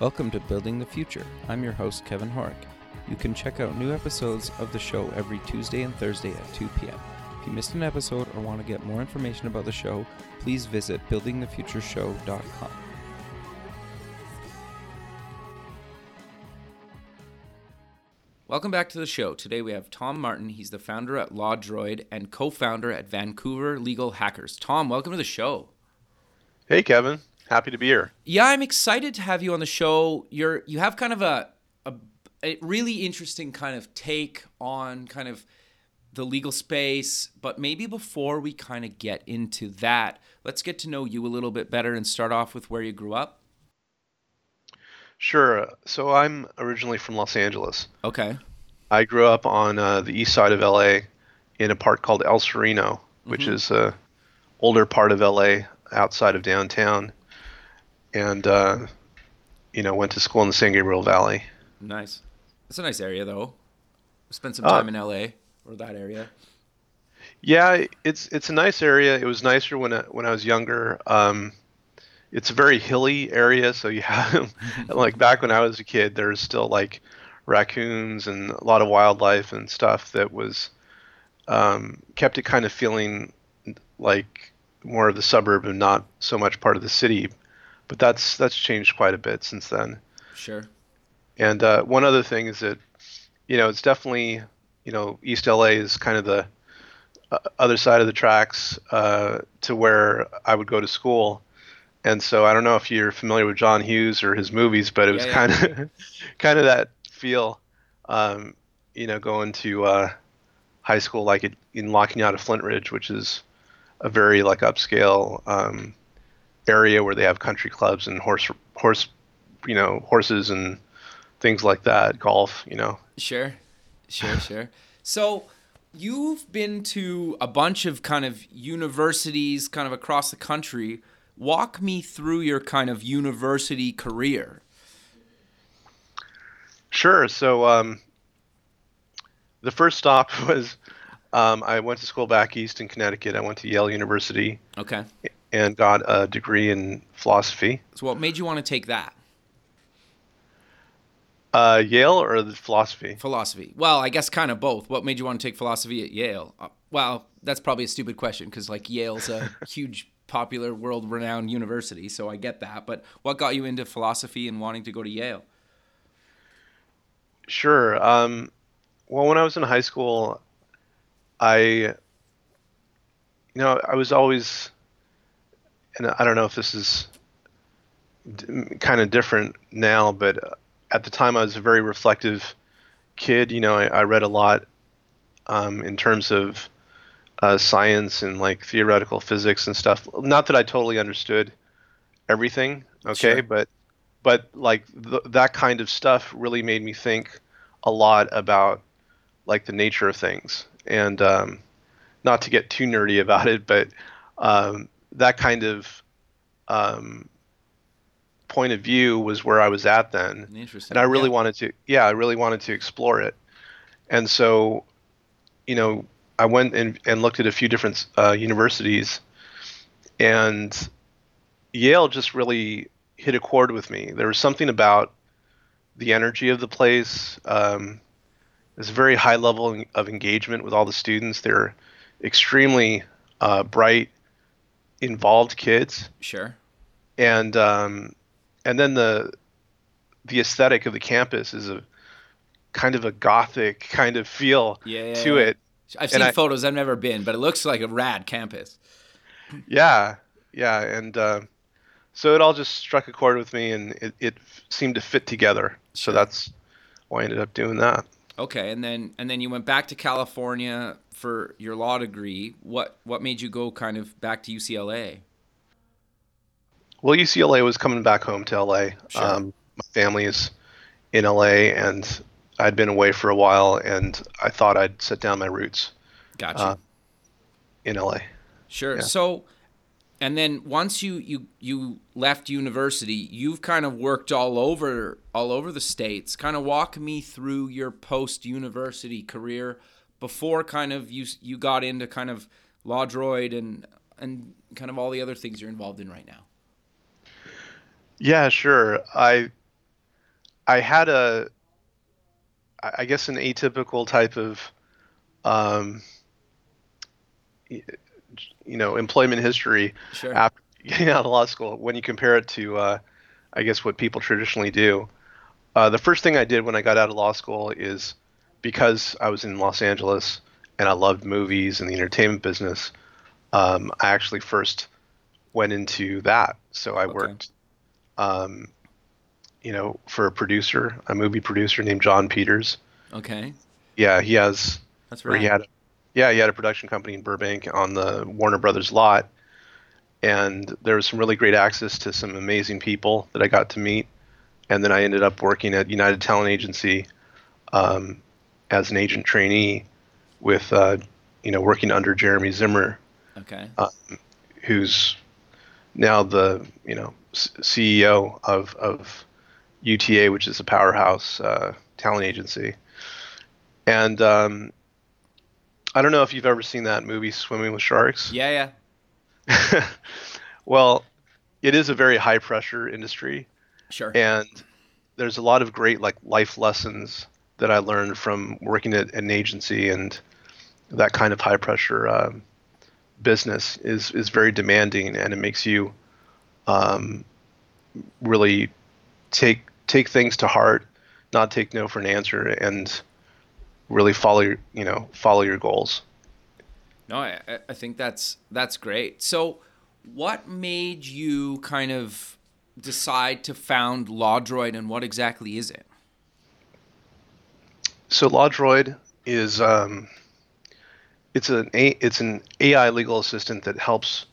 Welcome to Building the Future. I'm your host, Kevin Horek. You can check out new episodes of the show every Tuesday and Thursday at 2 p.m. If you missed an episode or want to get more information about the show, please visit buildingthefutureshow.com. Welcome back to the show. Today we have Tom Martin. He's the founder at LawDroid and co founder at Vancouver Legal Hackers. Tom, welcome to the show. Hey, Kevin. Happy to be here. Yeah, I'm excited to have you on the show. You're you have kind of a a, a really interesting kind of take on kind of the legal space, but maybe before we kind of get into that, let's get to know you a little bit better and start off with where you grew up. Sure. So I'm originally from Los Angeles. Okay. I grew up on uh, the east side of LA in a part called El Sereno, which Mhm. is a older part of LA outside of downtown, and uh, you know went to school in the San Gabriel Valley. Nice. It's a nice area though. Spent some Oh. time in LA or that area. Yeah, it's it's a nice area. It was nicer when I, when I was younger. Um, it's a very hilly area, so you have like back when I was a kid, there's still like raccoons and a lot of wildlife and stuff that was um, kept it kind of feeling like more of the suburb and not so much part of the city. But that's that's changed quite a bit since then. Sure. And uh, one other thing is that, you know, it's definitely, you know, East LA is kind of the uh, other side of the tracks uh, to where I would go to school. And so I don't know if you're familiar with John Hughes or his movies, but it was Yeah, kind of kind of that feel, um, you know, going to uh, high school like it, in La Cañada Flintridge, which is a very like upscale um, area where they have country clubs and horse horse, you know, horses and things like that, golf, you know. Sure, sure, sure. So you've been to a bunch of kind of universities kind of across the country. Walk me through your kind of university career. Sure. So um, the first stop was um, I went to school back east in Connecticut. I went to Yale University Okay. And got a degree in philosophy. So what made you want to take that? Uh, Yale or the philosophy? Philosophy. Well, I guess kind of both. What made you want to take philosophy at Yale? Uh, well, that's probably a stupid question because like Yale's a huge popular world renowned university, so I get that. But what got you into philosophy and wanting to go to Yale? Sure. Um, well, when I was in high school, I, you know, I was always, and I don't know if this is d- kind of different now, but at the time I was a very reflective kid. You know, I, I read a lot um, in terms of uh, science and like theoretical physics and stuff. Not that I totally understood everything, okay, Sure. but but like th- that kind of stuff really made me think a lot about like the nature of things and um, not to get too nerdy about it but um, that kind of um, point of view was where i was at then Interesting. and i really Yeah. wanted to yeah i really wanted to explore it and so you know i went and, and looked at a few different uh, universities and yale just really hit a chord with me there was something about the energy of the place um, there's a very high level of engagement with all the students they're extremely uh, bright involved kids Sure. and um, and then the the aesthetic of the campus is a kind of a gothic kind of feel Yeah. to yeah. it. I've And seen I- photos. I've never been, but it looks like a rad campus. Yeah, yeah, and uh, so it all just struck a chord with me, and it, it seemed to fit together. So that's why I ended up doing that. Okay, and then and then you went back to California for your law degree. What what made you go kind of back to UCLA? Well, UCLA was coming back home to LA. Sure. Um, my family is in LA, and I'd been away for a while, and I thought I'd set down my roots Gotcha. Uh, in LA. sure. yeah. So, and then once you you you left university, you've kind of worked all over all over the states. Kind of walk me through your post university career before kind of you you got into kind of LawDroid and and kind of all the other things you're involved in right now. Yeah, sure. I I had a, I guess, an atypical type of, um, you know, employment history Sure. after getting out of law school. When you compare it to, uh, I guess, what people traditionally do, uh, the first thing I did when I got out of law school is because I was in Los Angeles and I loved movies and the entertainment business. Um, I actually first went into that. So I Okay. worked, um, you know, for a producer, a movie producer named Jon Peters. Okay. Yeah, he has, That's right. he had, yeah, he had a production company in Burbank on the Warner Brothers lot, and there was some really great access to some amazing people that I got to meet, and then I ended up working at United Talent Agency um, as an agent trainee, with uh, you know working under Jeremy Zimmer, Okay. who's now the you know C- CEO of of UTA, which is a powerhouse uh, talent agency. And um, I don't know if you've ever seen that movie, Swimming with Sharks. Yeah, yeah. well, it is a very high pressure industry, Sure. and there's a lot of great like life lessons that I learned from working at an agency and that kind of high pressure um, business is is very demanding and it makes you um, really take take things to heart, not take no for an answer, and really follow your you know follow your goals. No, I, I- think that's that's great. So, what made you kind of decide to found LawDroid, and what exactly is it? So LawDroid is um, it's an a, it's an AI legal assistant that helps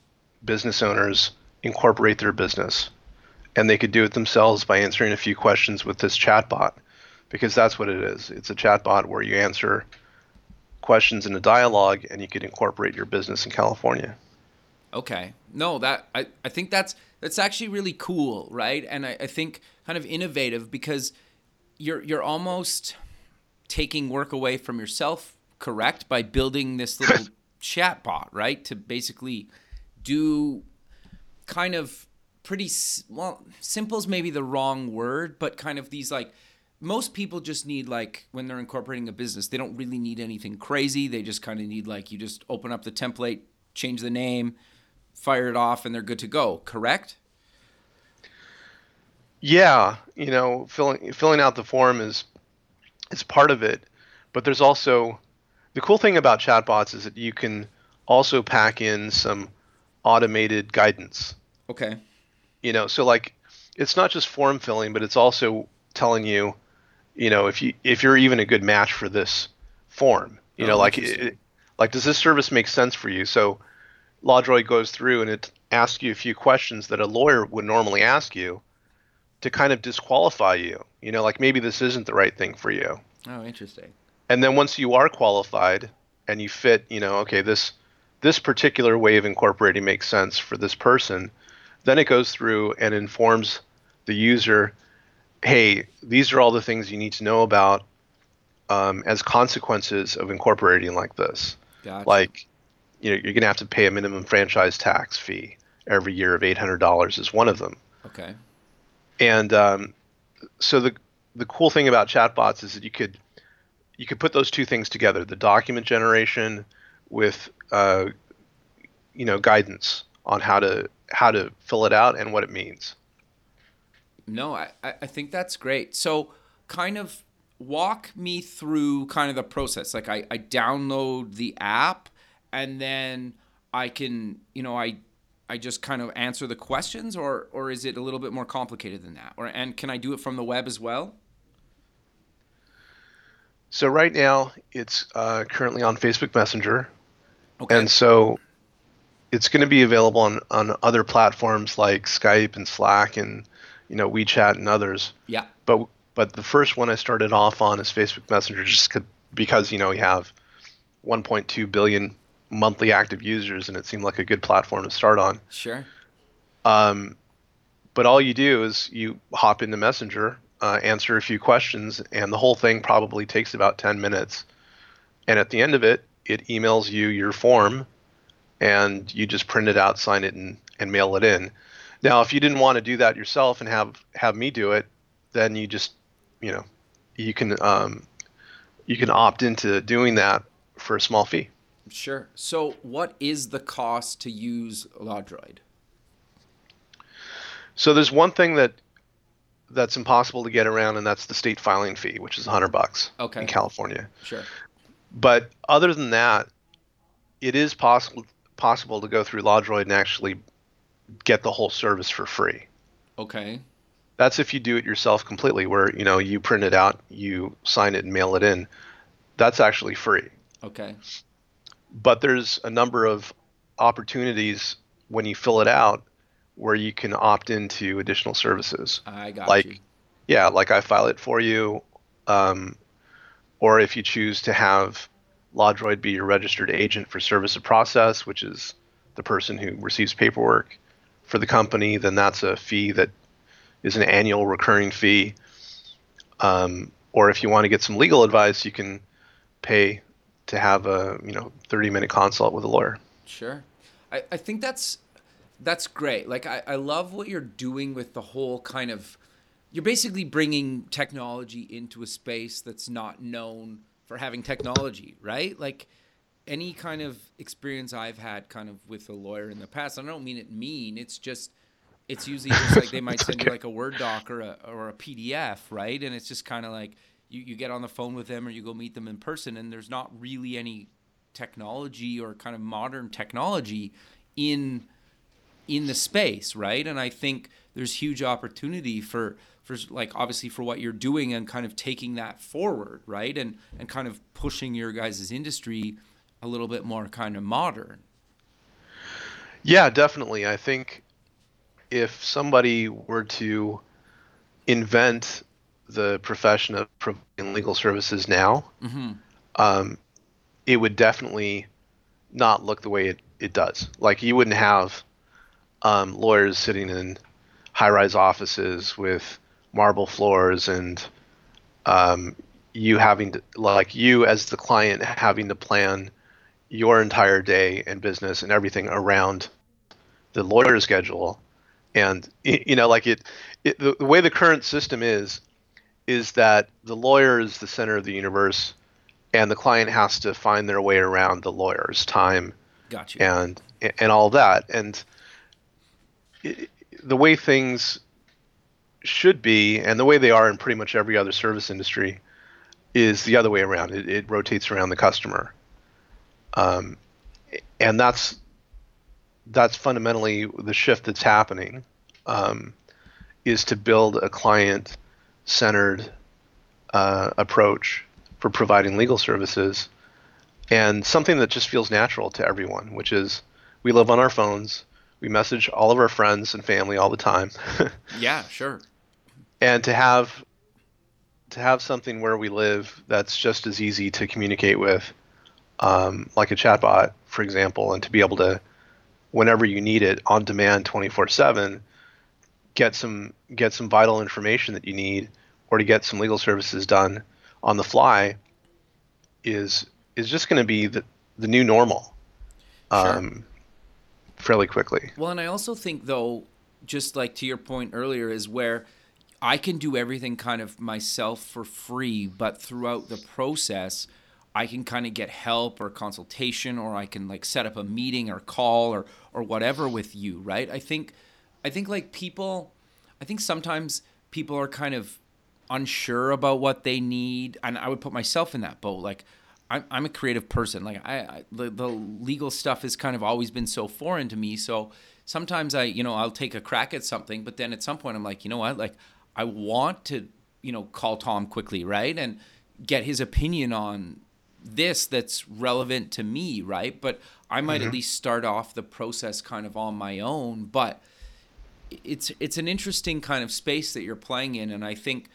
business owners incorporate their business, and they could do it themselves by answering a few questions with this chatbot, because that's what it is. It's a chatbot where you answer questions in a dialogue, and you could incorporate your business in California. Okay. No, that I, I think that's that's actually really cool, right? And I, I think kind of innovative because you're you're almost taking work away from yourself, correct? By building this little chatbot, right? To basically do kind of pretty well, simple is maybe the wrong word, but kind of these like most people just need like when they're incorporating a business, they don't really need anything crazy. They just kind of need like you just open up the template, change the name, fire it off, and they're good to go. Correct? Yeah, you know, filling filling out the form is is part of it, but there's also the cool thing about chatbots is that you can also pack in some automated guidance. Okay. You know, so like it's not just form filling, but it's also telling you, you know, if you if you're even a good match for this form. You Oh, know, like it, like does this service make sense for you? So LawDroid goes through and it asks you a few questions that a lawyer would normally ask you to kind of disqualify you. You know, like maybe this isn't the right thing for you. Oh, interesting. And then once you are qualified and you fit, you know, okay, this this particular way of incorporating makes sense for this person, then it goes through and informs the user, hey, these are all the things you need to know about um, as consequences of incorporating like this. Gotcha. Like, you know, you're gonna have to pay a minimum franchise tax fee every year of eight hundred dollars is one of them. okay. And um, so the the cool thing about chatbots is that you could you could put those two things together: the document generation with uh, you know guidance on how to how to fill it out and what it means. No, I, I think that's great. So, kind of walk me through kind of the process. Like, I, I download the app and then I can, you know, I I just kind of answer the questions, or or is it a little bit more complicated than that? Or and can I do it from the web as well? So right now it's uh, currently on Facebook Messenger, Okay. and so it's going to be available on on other platforms like Skype and Slack and you know WeChat and others. yeah. but but the first one I started off on is Facebook Messenger, just because you know we have 1.2 billion monthly active users, and it seemed like a good platform to start on. Sure. Um, but all you do is you hop into Messenger, uh, answer a few questions, and the whole thing probably takes about 10 minutes. And at the end of it, it emails you your form, and you just print it out, sign it, and, and mail it in. Now, if you didn't want to do that yourself and have have me do it, then you just you know, you can um, you can opt into doing that for a small fee. Sure. So, what is the cost to use LawDroid? So there's one thing that that's impossible to get around, and that's the state filing fee, which is 100 bucks okay. in California. Sure. But other than that, it is possible possible to go through LawDroid and actually get the whole service for free. Okay. That's if you do it yourself completely, where you know you print it out, you sign it, and mail it in. That's actually free. Okay. But there's a number of opportunities when you fill it out where you can opt into additional services. I got like, you. Yeah, like I file it for you, um, or if you choose to have LawDroid be your registered agent for service of process, which is the person who receives paperwork for the company, then that's a fee that is an annual recurring fee. Um, or if you want to get some legal advice, you can pay to have a you know 30 minute consult with a lawyer. Sure, I, I think that's that's great. Like I, I love what you're doing with the whole kind of you're basically bringing technology into a space that's not known for having technology, right? Like any kind of experience I've had kind of with a lawyer in the past, I don't mean it mean, it's just it's usually just like they might send you like a Word doc or a or a PDF, right? And it's just kind of like you, you get on the phone with them or you go meet them in person and there's not really any technology or kind of modern technology in in the space, right? And I think there's huge opportunity for for like obviously for what you're doing and kind of taking that forward, right? And and kind of pushing your guys' industry a little bit more kind of modern. Yeah, definitely. I think if somebody were to invent the profession of providing legal services now, mm-hmm. um, it would definitely not look the way it, it does. Like you wouldn't have um, lawyers sitting in high-rise offices with marble floors and um, you having to like you as the client having to plan your entire day and business and everything around the lawyer schedule. And you know like it, it the, the way the current system is is that the lawyer is the center of the universe and the client has to find their way around the lawyer's time gotcha. and and all that. And it, the way things should be and the way they are in pretty much every other service industry is the other way around. It, it rotates around the customer um, and that's that's fundamentally the shift that's happening um, is to build a client centered uh, approach for providing legal services and something that just feels natural to everyone which is we live on our phones we message all of our friends and family all the time. Yeah sure. And to have to have something where we live that's just as easy to communicate with um, like a chatbot for example and to be able to whenever you need it on demand 24/7 get some get some vital information that you need or to get some legal services done on the fly is is just going to be the the new normal um, sure. fairly quickly. Well, and I also think though just like to your point earlier is where I can do everything kind of myself for free, but throughout the process I can kind of get help or consultation or I can like set up a meeting or call or or whatever with you, right? I think I think like people I think sometimes people are kind of unsure about what they need and I would put myself in that boat like I'm, I'm a creative person like I, I the, the legal stuff has kind of always been so foreign to me so sometimes I you know I'll take a crack at something but then at some point I'm like you know what like I want to you know call Tom quickly right and get his opinion on this that's relevant to me, right? But I might mm-hmm. at least start off the process kind of on my own. But it's it's an interesting kind of space that you're playing in, and I think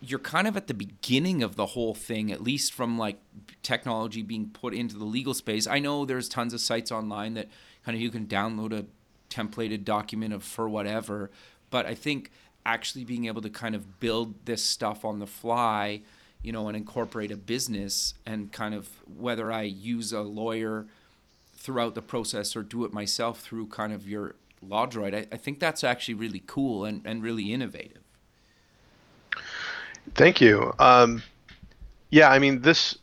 you're kind of at the beginning of the whole thing, at least from like technology being put into the legal space. I know there's tons of sites online that kind of you can download a templated document of for whatever, but I think actually being able to kind of build this stuff on the fly you know, and incorporate a business and kind of whether I use a lawyer throughout the process or do it myself through kind of your LawDroid, I, I think that's actually really cool and, and really innovative. Thank you. Um, yeah, I mean this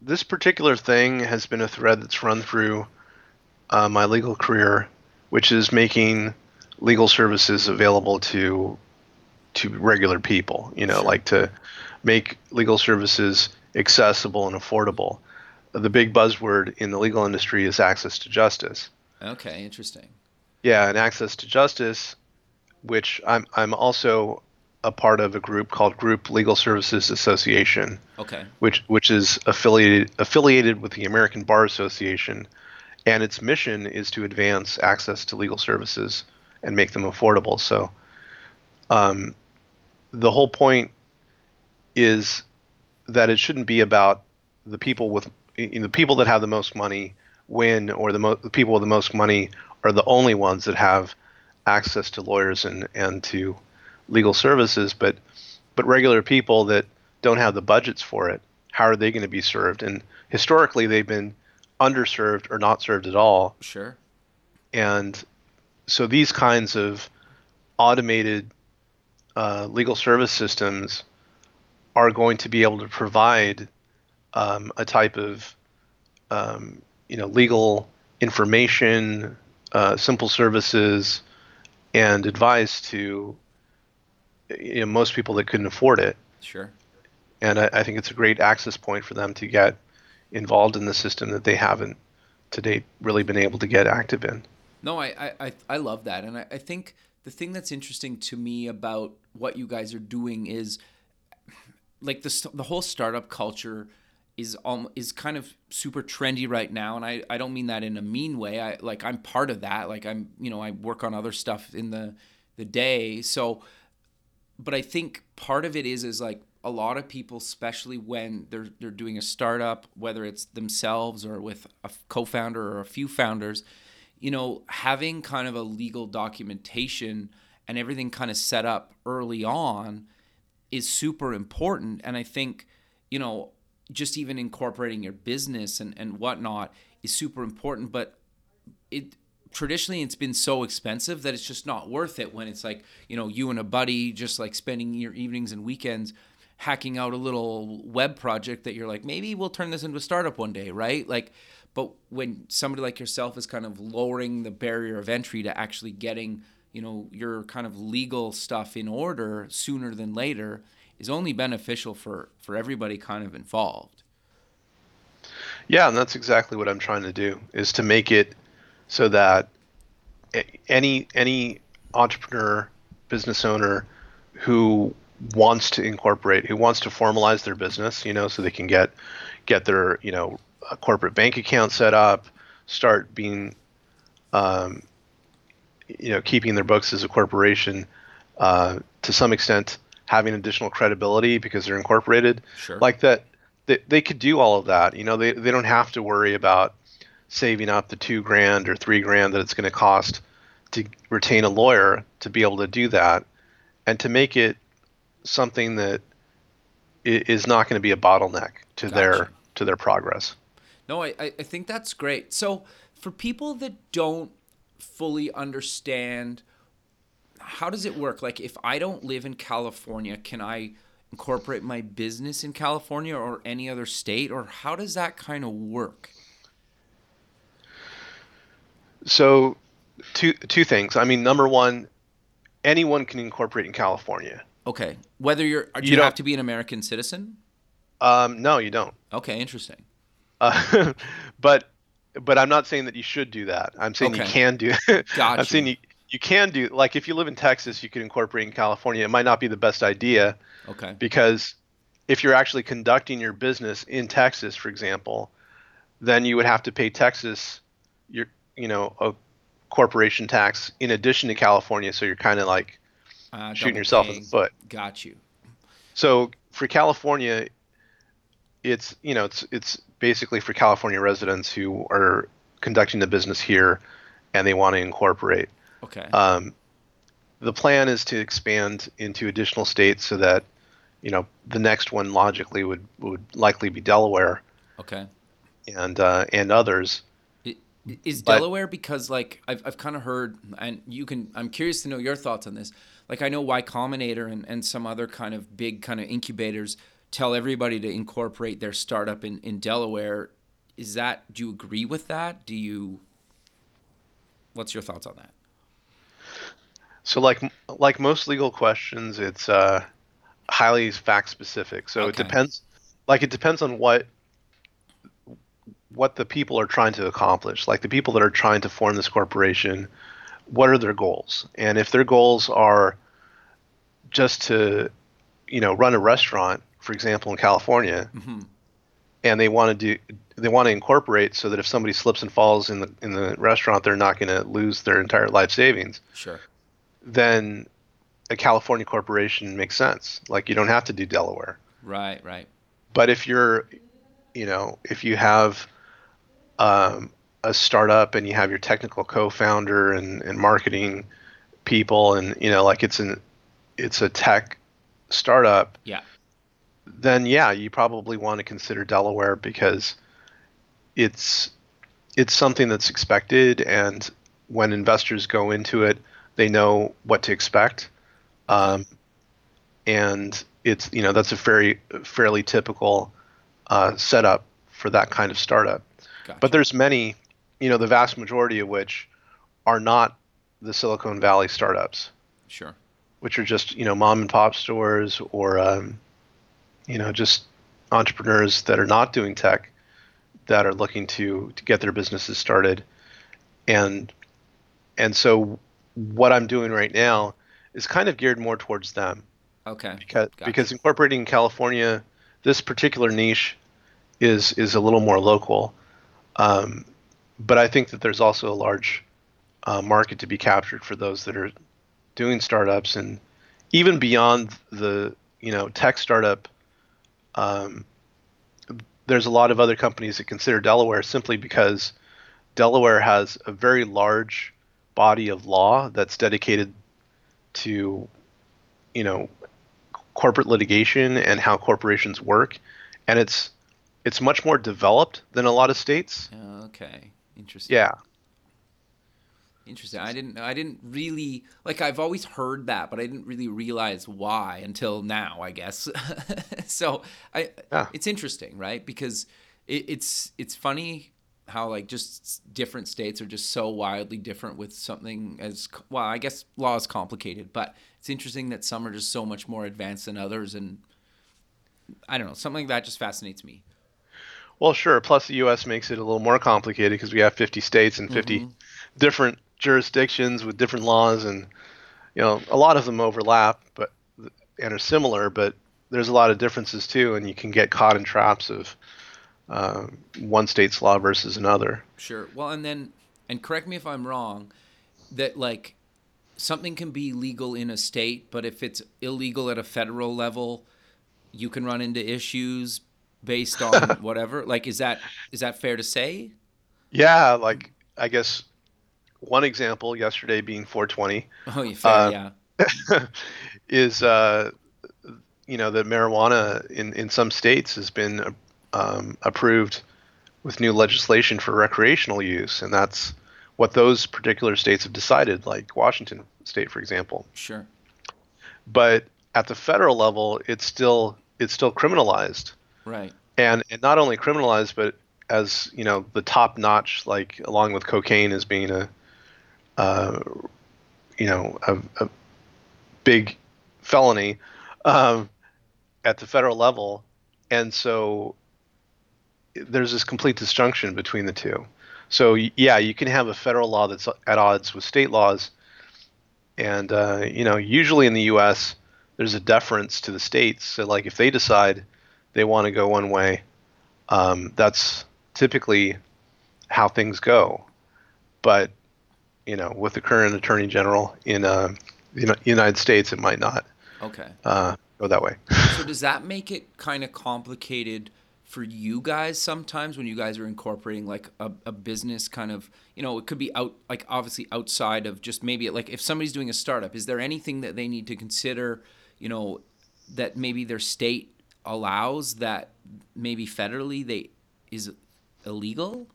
this particular thing has been a thread that's run through uh, my legal career, which is making legal services available to to regular people. You know, like to make legal services accessible and affordable. The big buzzword in the legal industry is access to justice. Okay, interesting. Yeah, and access to justice, which I'm I'm also a part of a group called Group Legal Services Association, Okay. which which is affiliated affiliated with the American Bar Association, and its mission is to advance access to legal services and make them affordable. So, um, the whole point is that it shouldn't be about the people with you know, the people that have the most money win, or the, mo- the people with the most money are the only ones that have access to lawyers and, and to legal services, but but regular people that don't have the budgets for it, how are they going to be served? And historically, they've been underserved or not served at all. Sure. And so these kinds of automated uh, legal service systems are going to be able to provide um, a type of um, you know legal information, uh, simple services, and advice to you know, most people that couldn't afford it. Sure. And I, I think it's a great access point for them to get involved in the system that they haven't to date really been able to get active in. No, I, I, I- love that. And I, I think the thing that's interesting to me about what you guys are doing is like the, the whole startup culture is um, is kind of super trendy right now. And I, I don't mean that in a mean way. I like I'm part of that. Like I'm, you know, I work on other stuff in the, the day. So, but I think part of it is is like a lot of people, especially when they're they're doing a startup, whether it's themselves or with a co-founder or a few founders, you know, having kind of a legal documentation and everything kind of set up early on is super important. And I think, you know, just even incorporating your business and, and whatnot is super important. But it traditionally it's been so expensive that it's just not worth it when it's like, you know, you and a buddy just like spending your evenings and weekends hacking out a little web project that you're like, maybe we'll turn this into a startup one day, right? Like but when somebody like yourself is kind of lowering the barrier of entry to actually getting, you know, your kind of legal stuff in order sooner than later is only beneficial for for everybody kind of involved. Yeah, and that's exactly what I'm trying to do is to make it so that any any entrepreneur, business owner who wants to incorporate, who wants to formalize their business, you know, so they can get get their, you know, corporate bank account set up, start being um, you know, keeping their books as a corporation uh, to some extent having additional credibility because they're incorporated. Sure. like that they, they could do all of that. You know they, they don't have to worry about saving up the two grand or three grand that it's going to cost to retain a lawyer to be able to do that. And to make it something that is not going to be a bottleneck to their to their progress. No, I I think that's great. So for people that don't fully understand how does it work? Like if I don't live in California, can I incorporate my business in California or any other state or how does that kind of work? so two two things i mean number one anyone can incorporate in california Okay. Whether you're do You you, don't- have to be an American citizen? um, no you don't Okay, interesting. Uh, but but I'm not saying that you should do that. I'm saying you can do. I'm saying you you can do like if you live in Texas, you can incorporate in California. It might not be the best idea Okay. because if you're actually conducting your business in Texas, for example, then you would have to pay Texas your you know a corporation tax in addition to California. So you're kind of like Uh, shooting yourself in the foot. Got you. So for California, it's you know it's it's basically for California residents who are conducting the business here, and they want to incorporate. Okay. Um, the plan is to expand into additional states so that you know the next one logically would would likely be Delaware okay. and uh, and others. It- is But- Delaware because like I've I've kind of heard and you can I'm curious to know your thoughts on this. Like I know Y Combinator and, and some other kind of big kind of incubators tell everybody to incorporate their startup in, in Delaware. Is that do you agree with that? Do you what's your thoughts on that? So like like most legal questions, it's uh, highly fact specific. So it depends. Like it depends on what what the people are trying to accomplish. Like the people that are trying to form this corporation, what are their goals? And if their goals are just to, you know, run a restaurant, for example, in California, Mm-hmm. and they want to do they want to incorporate so that if somebody slips and falls in the in the restaurant, they're not going to lose their entire life savings Sure. then a California corporation makes sense. Like you don't have to do Delaware. Right, right. But if you're, you know, if you have um, a startup and you have your technical co-founder and, and marketing people, and you know, like it's an it's a tech startup, Yeah. Then yeah, you probably want to consider Delaware because it's it's something that's expected, and when investors go into it, they know what to expect, um, and it's you know that's a very fairly typical uh, setup for that kind of startup. Gotcha. But there's many, you know, the vast majority of which are not the Silicon Valley startups sure. which are just you know mom and pop stores or um, you know just entrepreneurs that are not doing tech that are looking to to get their businesses started and and so what I'm doing right now is kind of geared more towards them Okay. because Gotcha. because incorporating in California this particular niche is is a little more local um, but I think that there's also a large uh, market to be captured for those that are doing startups and even beyond the you know tech startup um, there's a lot of other companies that consider Delaware simply because Delaware has a very large body of law that's dedicated to you know corporate litigation and how corporations work and it's it's much more developed than a lot of states Okay. Interesting. yeah Interesting. I didn't. I didn't really like. I've always heard that, but I didn't really realize why until now. I guess. so I. Yeah. It's interesting, right? Because it, it's it's funny how like just different states are just so wildly different with something as well. I guess law is complicated, but it's interesting that some are just so much more advanced than others, and I don't know. Something like that just fascinates me. Well, sure. Plus, the U.S. makes it a little more complicated because we have 50 states and 50 mm-hmm. different jurisdictions with different laws, and you know, a lot of them overlap, but and are similar, but there's a lot of differences too, and you can get caught in traps of uh, one state's law versus another. Sure. Well, and then, and correct me if I'm wrong, that like something can be legal in a state, but if it's illegal at a federal level, you can run into issues based on whatever. Like, is that is that fair to say? Yeah, like I guess one example yesterday being 420 Oh, fair. Uh, yeah. is uh, you know that marijuana in in some states has been um, approved with new legislation for recreational use, and that's what those particular states have decided, like Washington State, for example. Sure. But at the federal level, it's still it's still criminalized, Right. and and not only criminalized, but as you know, the top notch, like along with cocaine, as being a, uh, you know, a, a big felony um, at the federal level, and so there's this complete disjunction between the two. So yeah, you can have a federal law that's at odds with state laws, and uh, you know, usually in the U.S. there's a deference to the states. So like if they decide they want to go one way, um, that's typically how things go. But you know, with the current attorney general in uh, the United States, it might not Okay. uh, go that way. So does that make it kind of complicated for you guys sometimes when you guys are incorporating like a, a business kind of you know it could be out like obviously outside of just maybe like if somebody's doing a startup is there anything that they need to consider you know that maybe their state allows that maybe federally they is illegal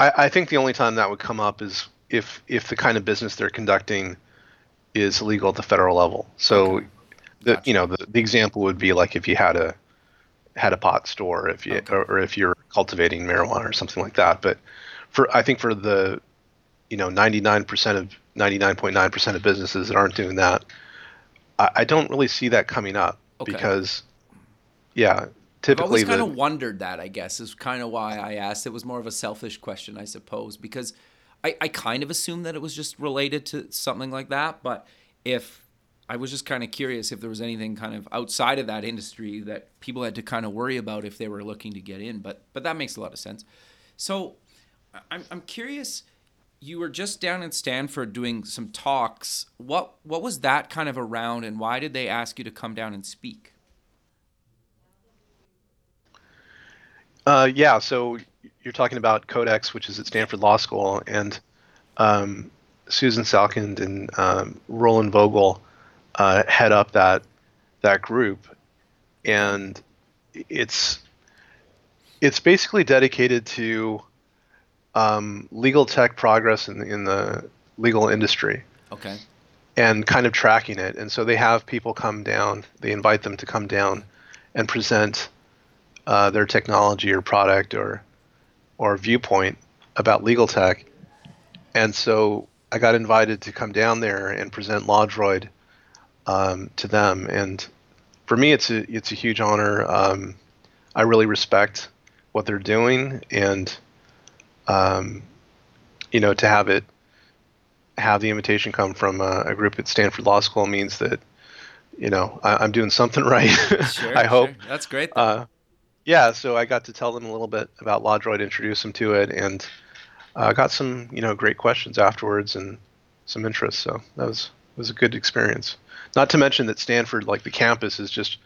I, I think the only time that would come up is if if the kind of business they're conducting is illegal at the federal level. So, Okay. the Gotcha. you know the, the example would be like if you had a had a pot store, if you Okay. or, or if you're cultivating marijuana or something like that. But for I think for the you know 99% of 99.9% of businesses that aren't doing that, I, I don't really see that coming up Okay. because yeah, I've always kind the of wondered that. I guess is kind of why I asked. It was more of a selfish question, I suppose, because I, I kind of assumed that it was just related to something like that. But if I was just kind of curious if there was anything kind of outside of that industry that people had to kind of worry about if they were looking to get in. But but that makes a lot of sense. So I'm I'm curious. You were just down in Stanford doing some talks. What what was that kind of around, and why did they ask you to come down and speak? Uh, yeah, so you're talking about Codex, which is at Stanford Law School, and um, Susan Salkind and um, Roland Vogl uh, head up that that group, and it's it's basically dedicated to um, legal tech progress in, in the legal industry Okay. and kind of tracking it. And so they have people come down, they invite them to come down and present uh, their technology or product or or viewpoint about legal tech. And so I got invited to come down there and present LawDroid um, to them. And for me, it's a it's a huge honor. Um, I really respect what they're doing, and um, you know, to have it have the invitation come from uh, a group at Stanford Law School means that you know I, I'm doing something right. Sure, I hope. sure. That's great. though. Uh, yeah, so I got to tell them a little bit about LawDroid, introduce them to it, and uh, got some you know great questions afterwards and some interest. So that was was a good experience. Not to mention that Stanford, like the campus, is just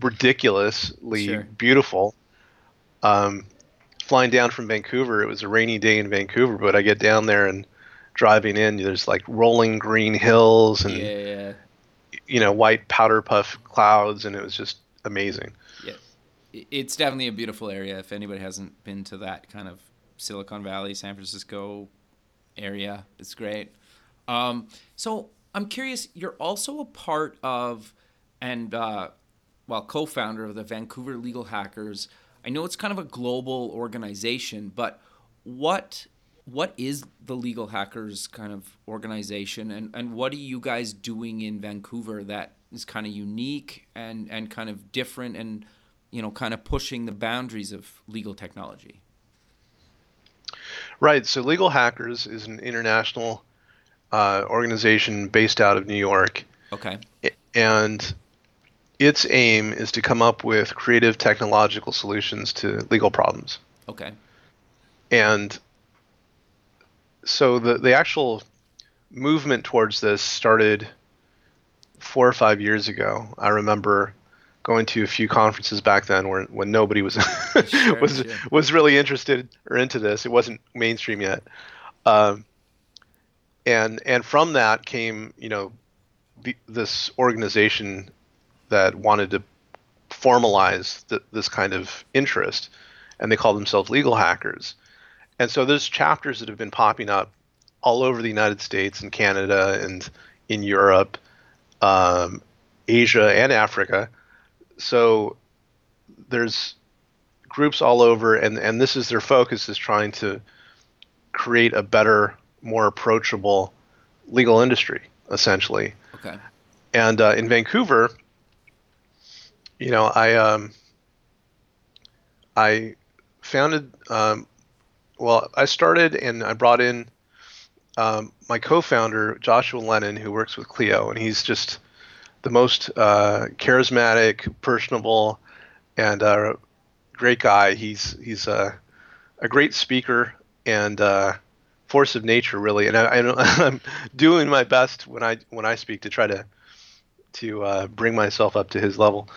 ridiculously Sure. beautiful. Um, flying down from Vancouver, it was a rainy day in Vancouver, but I get down there and driving in, there's like rolling green hills and yeah, yeah. you know white powder puff clouds, and it was just amazing. It's definitely a beautiful area. If anybody hasn't been to that kind of Silicon Valley, San Francisco area, it's great. Um, so I'm curious. You're also a part of, and uh, well, co-founder of the Vancouver Legal Hackers. I know it's kind of a global organization, but what what is the Legal Hackers kind of organization, and and what are you guys doing in Vancouver that is kind of unique and and kind of different and you know kind of pushing the boundaries of legal technology? Right. So Legal Hackers is an international uh, organization based out of New York, Okay. and its aim is to come up with creative technological solutions to legal problems. Okay. And so the the actual movement towards this started four or five years ago. I remember going to a few conferences back then where when nobody was Sure, was sure. was really interested or into this. It wasn't mainstream yet. Um, and and from that came you know the, this organization that wanted to formalize th- this kind of interest, and they call themselves legal hackers. And so there's chapters that have been popping up all over the United States and Canada and in Europe, um, Asia and Africa. So there's groups all over, and and this is their focus is trying to create a better, more approachable legal industry, essentially. Okay. And uh, in Vancouver, you know, I um, I founded. Um, well, I started and I brought in um, my co-founder Joshua Lenon, who works with Clio, and he's just the most uh, charismatic, personable, and uh, great guy. He's he's a a great speaker and uh, force of nature, really. And I, I'm doing my best when I when I speak to try to to uh, bring myself up to his level.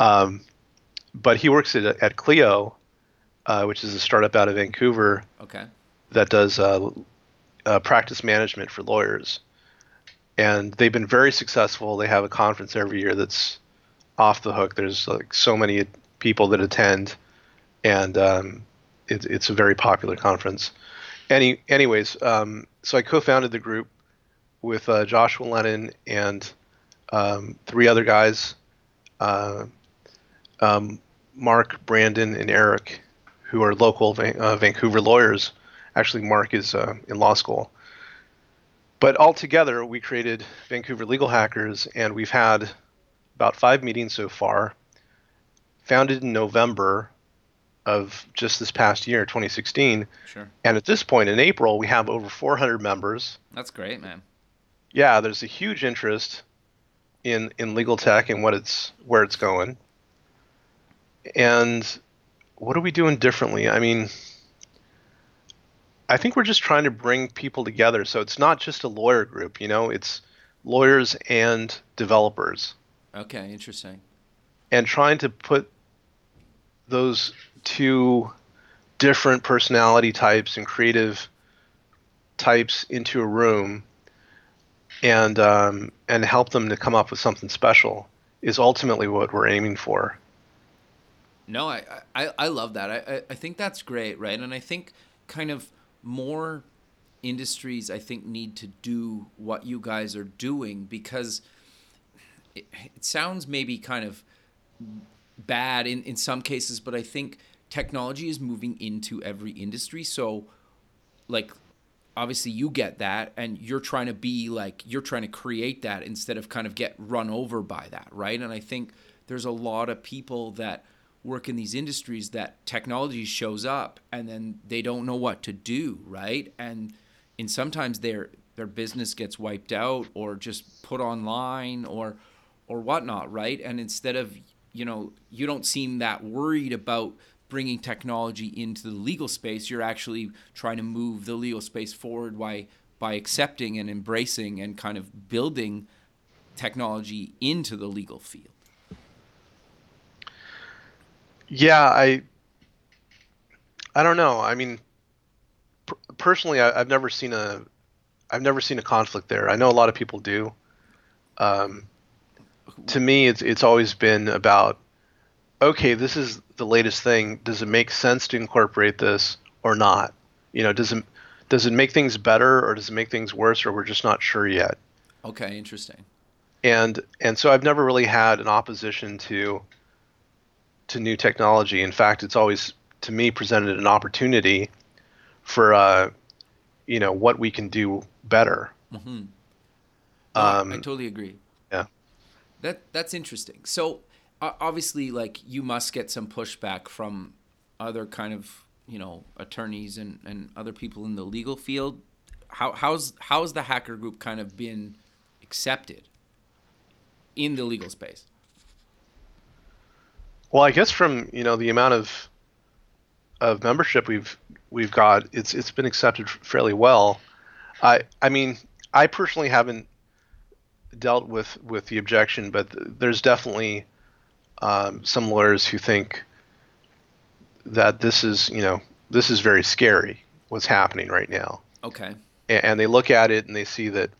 Um, but he works at, at Clio, uh, which is a startup out of Vancouver Okay. that does uh, uh, practice management for lawyers. And they've been very successful. They have a conference every year that's off the hook. There's like so many people that attend, and um, it, it's a very popular conference. Any, anyways, um, so I co-founded the group with uh, Joshua Lenon and um, three other guys, uh, um, Mark, Brandon, and Eric, who are local uh, Vancouver lawyers. Actually, Mark is uh, in law school. But altogether, we created Vancouver Legal Hackers, and we've had about five meetings so far. Founded in November of just this past year, 2016. Sure. And at this point in April, we have over 400 members. That's great, man. Yeah, there's a huge interest in in legal tech and what it's where it's going. And what are we doing differently? I mean, I think we're just trying to bring people together. So it's not just a lawyer group, you know, it's lawyers and developers. Okay, interesting. And trying to put those two different personality types and creative types into a room and um, and help them to come up with something special is ultimately what we're aiming for. No, I I, I love that. I, I think that's great, right? And I think kind of more industries I think need to do what you guys are doing because it, it sounds maybe kind of bad in, in some cases, but I think technology is moving into every industry. So like obviously you get that and you're trying to be like you're trying to create that instead of kind of get run over by that right and i think there's a lot of people that work in these industries that technology shows up and then they don't know what to do right? And and sometimes their their business gets wiped out or just put online or or whatnot right? And instead of you know you don't seem that worried about bringing technology into the legal space, you're actually trying to move the legal space forward by by accepting and embracing and kind of building technology into the legal field. Yeah, I I don't know. I mean, per- personally, I, have never seen a I've never seen a conflict there. I know a lot of people do. Um, to me, it's it's always been about okay, this is the latest thing. Does it make sense to incorporate this or not? You know, does it does it make things better or does it make things worse or we're just not sure yet? Okay, interesting. And and so I've never really had an opposition to to new technology. In fact, it's always to me presented an opportunity for uh, you know what we can do better. Mm-hmm. Um, I totally agree. Yeah, that that's interesting. So obviously like you must get some pushback from other kind of you know attorneys and, and other people in the legal field how how's how's the hacker group kind of been accepted in the legal space well i guess from you know the amount of of membership we've we've got it's it's been accepted fairly well i i mean i personally haven't dealt with with the objection but there's definitely um, some lawyers who think that this is, you know, this is very scary what's happening right now. Okay. And, and they look at it and they see that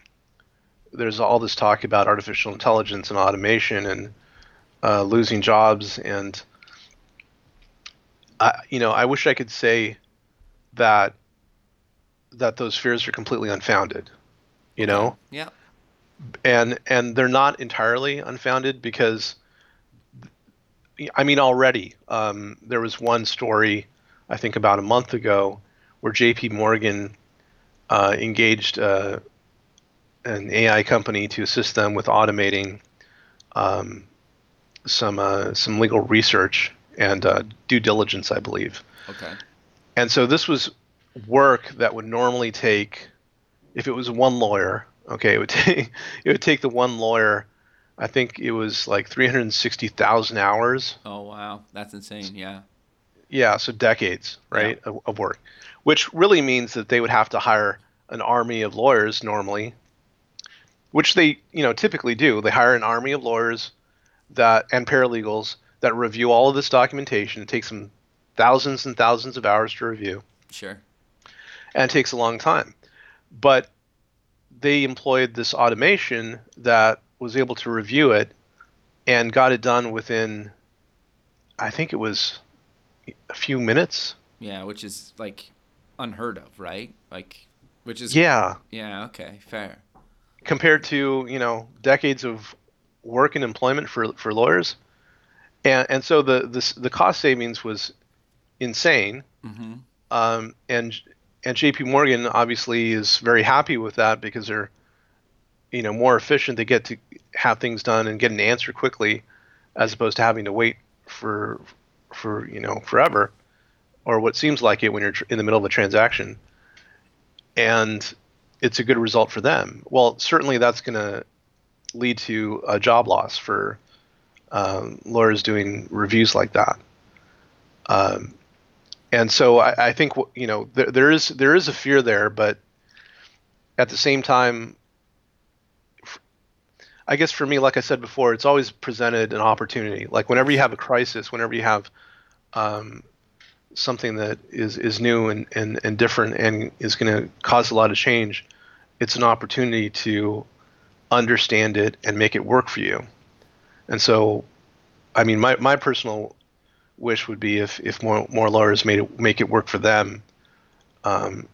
there's all this talk about artificial intelligence and automation and uh, losing jobs and I, you know, I wish I could say that that those fears are completely unfounded. You know. Yeah. And and they're not entirely unfounded because I mean, already um, there was one story, I think about a month ago, where J.P. Morgan uh, engaged uh, an AI company to assist them with automating um, some uh, some legal research and uh, due diligence, I believe. Okay. And so this was work that would normally take, if it was one lawyer, okay, it would take it would take the one lawyer I think it was like 360,000 hours. Oh wow, that's insane. Yeah. Yeah, so decades, right, yeah. of, of, work, which really means that they would have to hire an army of lawyers normally, which they, you know, typically do. They hire an army of lawyers that and paralegals that review all of this documentation. It takes them thousands and thousands of hours to review. Sure. And it takes a long time. But they employed this automation that was able to review it and got it done within, I think it was a few minutes Yeah, which is like unheard of, right? Like, which is Yeah, yeah, okay, fair. compared to you know decades of work and employment for for lawyers, and and so the the the cost savings was insane. hmm Um, and and J.P. Morgan obviously is very happy with that because they're you know more efficient. They get to have things done and get an answer quickly, as opposed to having to wait for for you know forever, or what seems like it when you're in the middle of a transaction. And it's a good result for them. Well, certainly that's going to lead to a job loss for um, lawyers doing reviews like that. Um, and so I, I think you know there, there is there is a fear there, but at the same time, I guess for me, like I said before, it's always presented an opportunity. Like whenever you have a crisis, whenever you have um, something that is is new and, and, and different and is going to cause a lot of change, it's an opportunity to understand it and make it work for you. And so, I mean, my, my personal wish would be if, if more more lawyers made it make it work for them, um,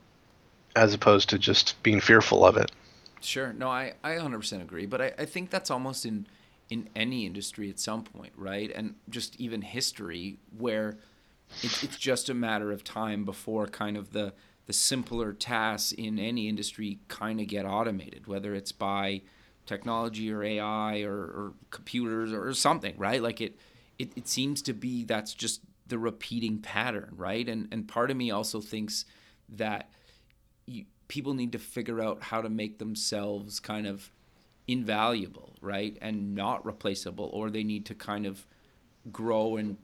as opposed to just being fearful of it. Sure. No, I, I 100% agree. But I, I think that's almost in in any industry at some point, right? And just even history where it, it's just a matter of time before kind of the the simpler tasks in any industry kind of get automated, whether it's by technology or AI or, or computers or something, right? Like it, it, it seems to be that's just the repeating pattern, right? And and part of me also thinks that you, people need to figure out how to make themselves kind of invaluable, right, and not replaceable, or they need to kind of grow and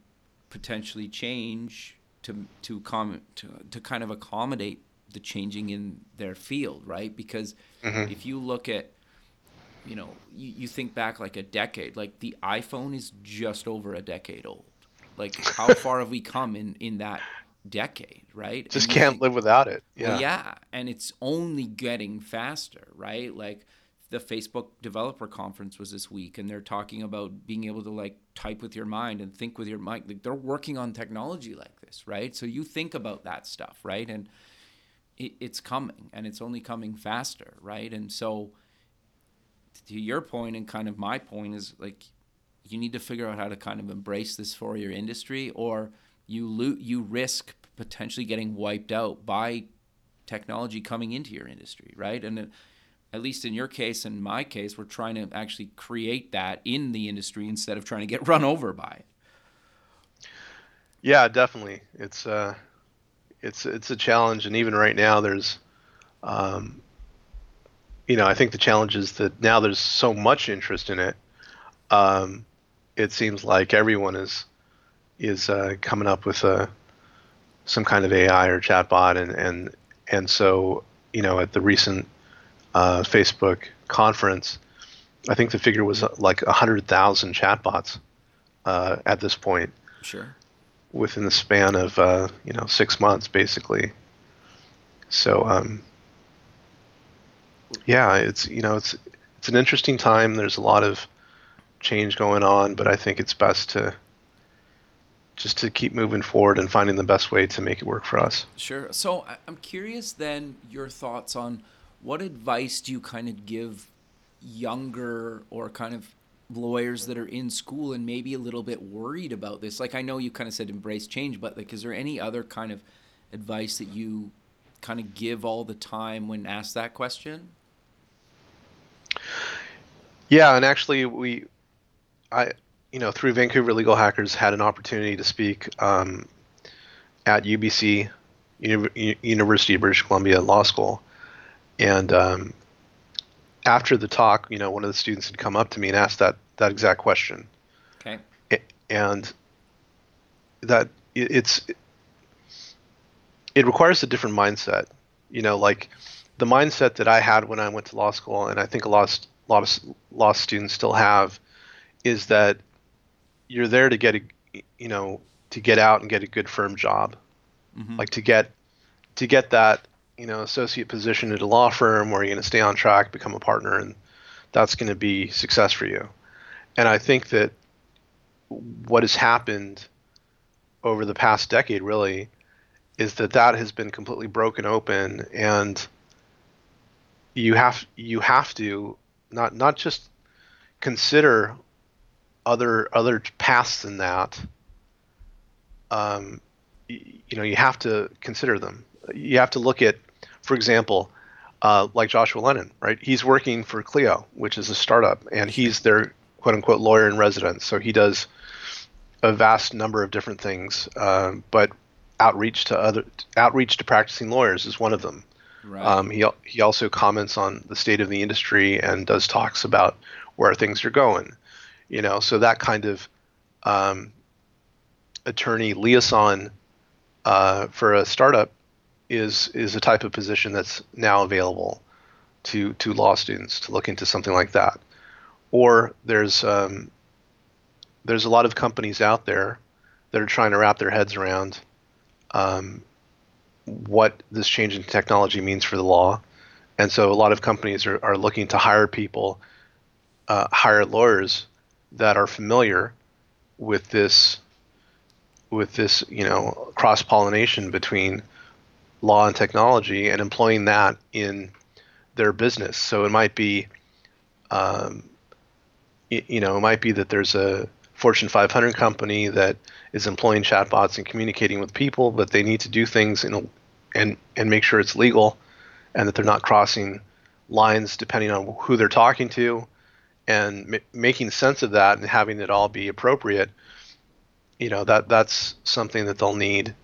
potentially change to to com- to, to kind of accommodate the changing in their field, right? Because mm-hmm. if you look at you know, you, you think back like a decade, like the iPhone is just over a decade old. Like how far have we come in in that decade, right? Just And can't think- live without it. Yeah. well, yeah, and it's only getting faster, right? Like the Facebook developer conference was this week, and they're talking about being able to like type with your mind and think with your mind. Like they're working on technology like this, right? So you think about that stuff, right? And it, it's coming, and it's only coming faster, right? And so to your point and kind of my point is like you need to figure out how to kind of embrace this for your industry or you lo- you risk potentially getting wiped out by technology coming into your industry right? And at least in your case and my case we're trying to actually create that in the industry instead of trying to get run over by it. Yeah, definitely. It's uh, it's it's a challenge, and even right now, there's, um, you know, I think the challenge is that now there's so much interest in it. Um, it seems like everyone is is uh, coming up with a some kind of AI or chatbot, and and and so you know, at the recent uh, Facebook conference, I think the figure was uh, like a hundred thousand chatbots uh, at this point sure within the span of uh, you know six months, basically. So um, yeah, it's you know it's it's an interesting time. There's a lot of change going on, but I think it's best to just to keep moving forward and finding the best way to make it work for us. Sure. So I'm curious then your thoughts on what advice do you kind of give younger or kind of lawyers that are in school and maybe a little bit worried about this? Like I know you kind of said embrace change, but like is there any other kind of advice that you kind of give all the time when asked that question? Yeah, and actually, we, I, you know, through Vancouver Legal Hackers, had an opportunity to speak um, at UBC, Uni- University of British Columbia Law School, and um, after the talk, you know, one of the students had come up to me and asked that that exact question, Okay. And that it- it's it requires a different mindset. You know, like the mindset that I had when I went to law school, and I think a lot of, a lot of law students still have, is that you're there to get a, you know, to get out and get a good firm job, Mhm. like to get to get that you know associate position at a law firm where you're going to stay on track, become a partner, and that's going to be success for you. And I think that what has happened over the past decade really is that that has been completely broken open and you have you have to not not just consider other other paths than that um, you, you know you have to consider them you have to look at for example uh, like Joshua Lenon, right? He's working for Clio, which is a startup, and he's their quote unquote lawyer in residence. So he does a vast number of different things, um, but outreach to other outreach to practicing lawyers is one of them. Right. Um, he he also comments on the state of the industry and does talks about where things are going. You know, so that kind of um, attorney liaison uh, for a startup is is a type of position that's now available to to law students to look into something like that. Or there's um, there's a lot of companies out there that are trying to wrap their heads around um, what this change in technology means for the law, and so a lot of companies are, are looking to hire people, uh, hire lawyers that are familiar with this with this you know cross pollination between law and technology and employing that in their business. So it might be, um, you know, it might be that there's a Fortune 500 company that is employing chatbots and communicating with people, but they need to do things in a, and and make sure it's legal, and that they're not crossing lines depending on who they're talking to, and m- making sense of that and having it all be appropriate. You know that that's something that they'll need.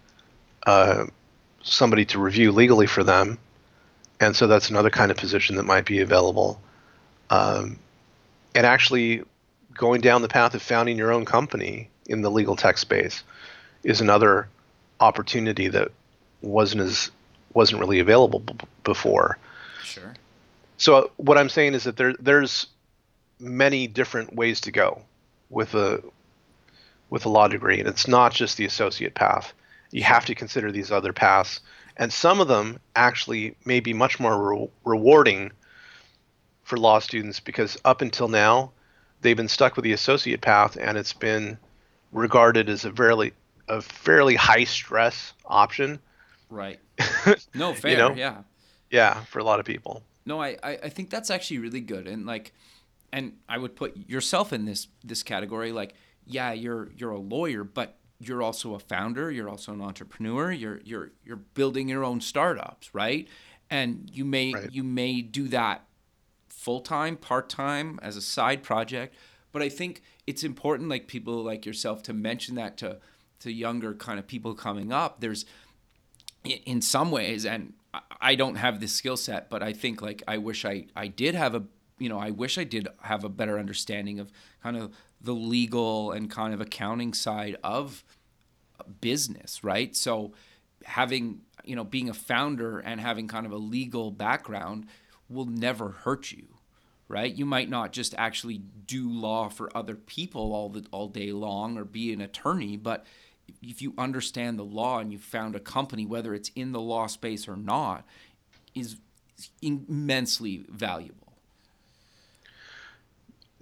Uh, somebody to review legally for them, and so that's another kind of position that might be available. Um, and actually, going down the path of founding your own company in the legal tech space is another opportunity that wasn't as wasn't really available b- before. Sure. So uh, what I'm saying is that there there's many different ways to go with a with a law degree, and it's not just the associate path you have to consider these other paths. And some of them actually may be much more re- rewarding for law students because up until now, they've been stuck with the associate path and it's been regarded as a fairly a fairly high stress option. Right. No, fair. you know? Yeah. Yeah, for a lot of people. No, I, I think that's actually really good. And like and I would put yourself in this this category. Like, yeah, you're you're a lawyer, but you're also a founder, you're also an entrepreneur, you're you're you're building your own startups, right? And you may right. you may do that full time, part time, as a side project. But I think it's important, like people like yourself, to mention that to to younger kind of people coming up. There's in some ways, and I don't have this skill set, but I think like I wish I I did have a you know I wish I did have a better understanding of kind of the legal and kind of accounting side of business, right? So having, you know, being a founder and having kind of a legal background will never hurt you, right? You might not just actually do law for other people all the all day long or be an attorney, but if you understand the law and you found a company whether it's in the law space or not is immensely valuable.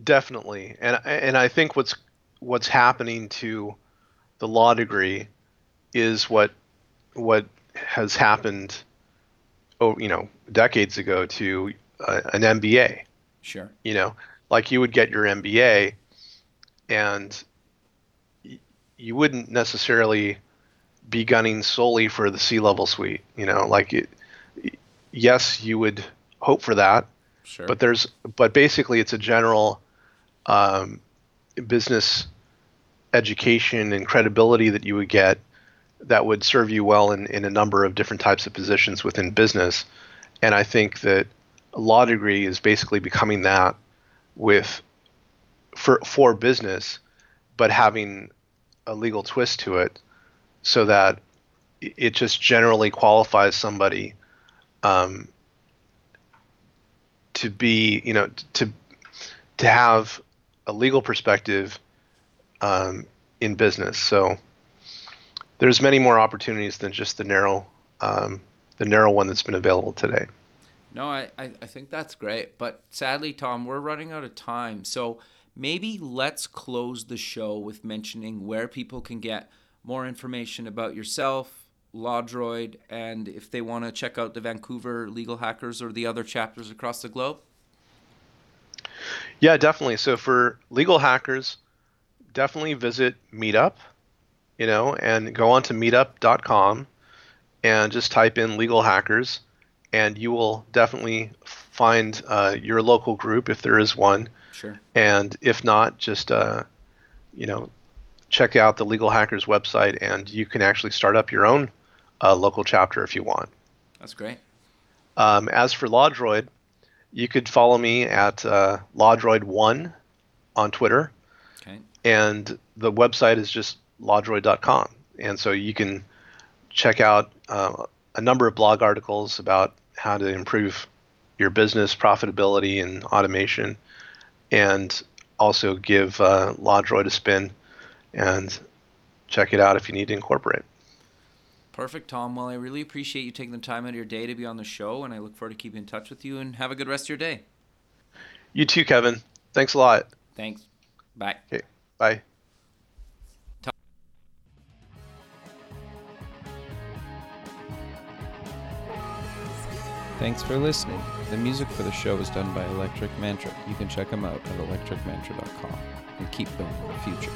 Definitely, and and I think what's what's happening to the law degree is what what has happened, oh, you know, decades ago to uh, an MBA. Sure. You know, like you would get your MBA, and you wouldn't necessarily be gunning solely for the C-level suite. You know, like it, yes, you would hope for that. Sure. But there's, but basically, it's a general um, business education and credibility that you would get that would serve you well in, in a number of different types of positions within business. And I think that a law degree is basically becoming that with for for business, but having a legal twist to it so that it just generally qualifies somebody um, to be, you know, to to have a legal perspective um, in business. So there's many more opportunities than just the narrow um, the narrow one that's been available today. No, I, I, I think that's great. But sadly, Tom, we're running out of time. So maybe let's close the show with mentioning where people can get more information about yourself, LawDroid, and if they want to check out the Vancouver Legal Hackers or the other chapters across the globe? Yeah, definitely. So for legal hackers, definitely visit Meetup, you know, and go on to meetup.com and just type in legal hackers, and you will definitely find uh, your local group if there is one. Sure. And if not, just uh, you know, check out the Legal Hackers website, and you can actually start up your own uh, local chapter if you want. That's great. Um, as for LawDroid, you could follow me at uh, LawDroid1 on Twitter. Okay. And the website is just lawdroid.com. And so you can check out uh, a number of blog articles about how to improve your business profitability and automation, and also give uh, LawDroid a spin and check it out if you need to incorporate. Perfect, Tom. Well, I really appreciate you taking the time out of your day to be on the show, and I look forward to keeping in touch with you. And have a good rest of your day. You too, Kevin. Thanks a lot. Thanks. Bye. Okay. Bye. Thanks for listening. The music for the show is done by Electric Mantra. You can check them out at electricmantra.com and keep building the future.